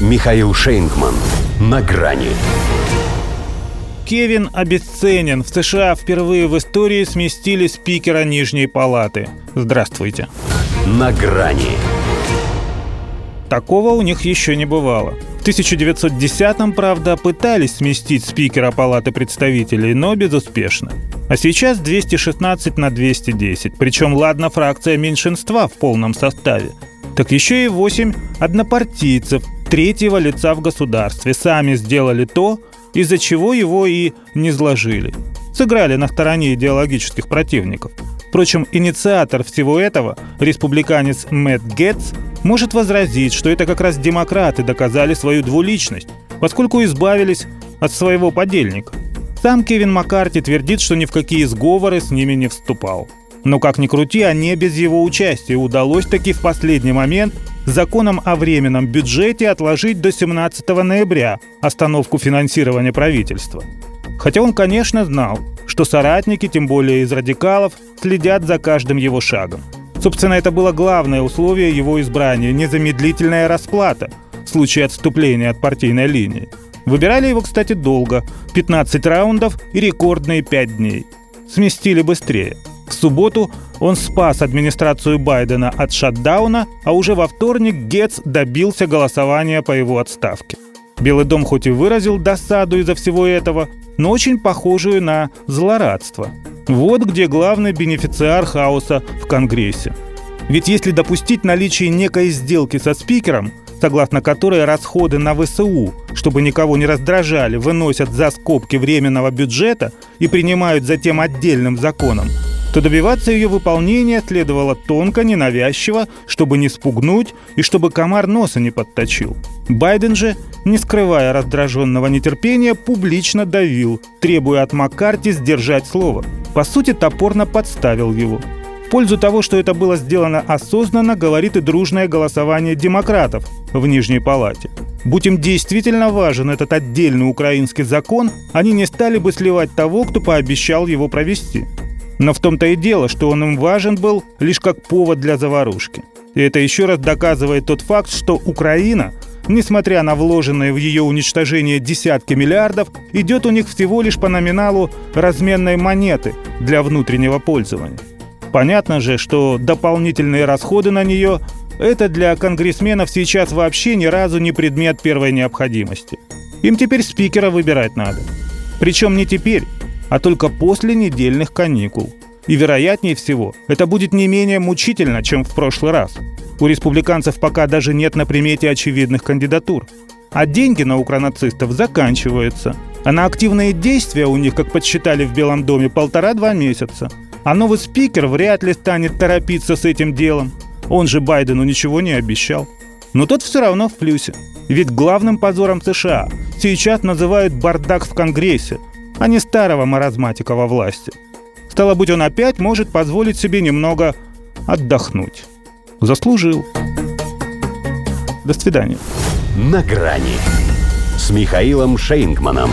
Михаил Шейнгман. На грани. Кевин обесценен. В США впервые в истории сместили спикера Нижней Палаты. Здравствуйте. На грани. Такого у них еще не бывало. В 1910-м, правда, пытались сместить спикера Палаты представителей, но безуспешно. А сейчас 216 на 210. Причем, ладно, фракция меньшинства в полном составе. Так еще и 8 однопартийцев, третьего лица в государстве, сами сделали то, из-за чего его и не сложили. Сыграли на стороне идеологических противников. Впрочем, инициатор всего этого, республиканец Мэтт Гетц, может возразить, что это как раз демократы доказали свою двуличность, поскольку избавились от своего подельника. Сам Кевин Маккарти твердит, что ни в какие сговоры с ними не вступал. Но как ни крути, а не без его участия удалось таки в последний момент законом о временном бюджете отложить до 17 ноября остановку финансирования правительства. Хотя он, конечно, знал, что соратники, тем более из радикалов, следят за каждым его шагом. Собственно, это было главное условие его избрания – незамедлительная расплата в случае отступления от партийной линии. Выбирали его, кстати, долго – 15 раундов и рекордные 5 дней. Сместили быстрее – в субботу он спас администрацию Байдена от шатдауна, а уже во вторник Гетц добился голосования по его отставке. Белый дом хоть и выразил досаду из-за всего этого, но очень похожую на злорадство. Вот где главный бенефициар хаоса в Конгрессе. Ведь если допустить наличие некой сделки со спикером, согласно которой расходы на ВСУ, чтобы никого не раздражали, выносят за скобки временного бюджета и принимают затем отдельным законом, то добиваться ее выполнения следовало тонко, ненавязчиво, чтобы не спугнуть и чтобы комар носа не подточил. Байден же, не скрывая раздраженного нетерпения, публично давил, требуя от Маккарти сдержать слово. По сути, топорно подставил его. В пользу того, что это было сделано осознанно, говорит и дружное голосование демократов в Нижней Палате. Будь им действительно важен этот отдельный украинский закон, они не стали бы сливать того, кто пообещал его провести. Но в том-то и дело, что он им важен был лишь как повод для заварушки. И это еще раз доказывает тот факт, что Украина, несмотря на вложенные в ее уничтожение десятки миллиардов, идет у них всего лишь по номиналу разменной монеты для внутреннего пользования. Понятно же, что дополнительные расходы на нее – это для конгрессменов сейчас вообще ни разу не предмет первой необходимости. Им теперь спикера выбирать надо. Причем не теперь, а только после недельных каникул. И вероятнее всего, это будет не менее мучительно, чем в прошлый раз. У республиканцев пока даже нет на примете очевидных кандидатур. А деньги на укронацистов заканчиваются. А на активные действия у них, как подсчитали в Белом доме, полтора-два месяца. А новый спикер вряд ли станет торопиться с этим делом. Он же Байдену ничего не обещал. Но тот все равно в плюсе. Ведь главным позором США сейчас называют бардак в Конгрессе, а не старого маразматика во власти. Стало быть, он опять может позволить себе немного отдохнуть. Заслужил. До свидания. На грани с Михаилом Шейнгманом.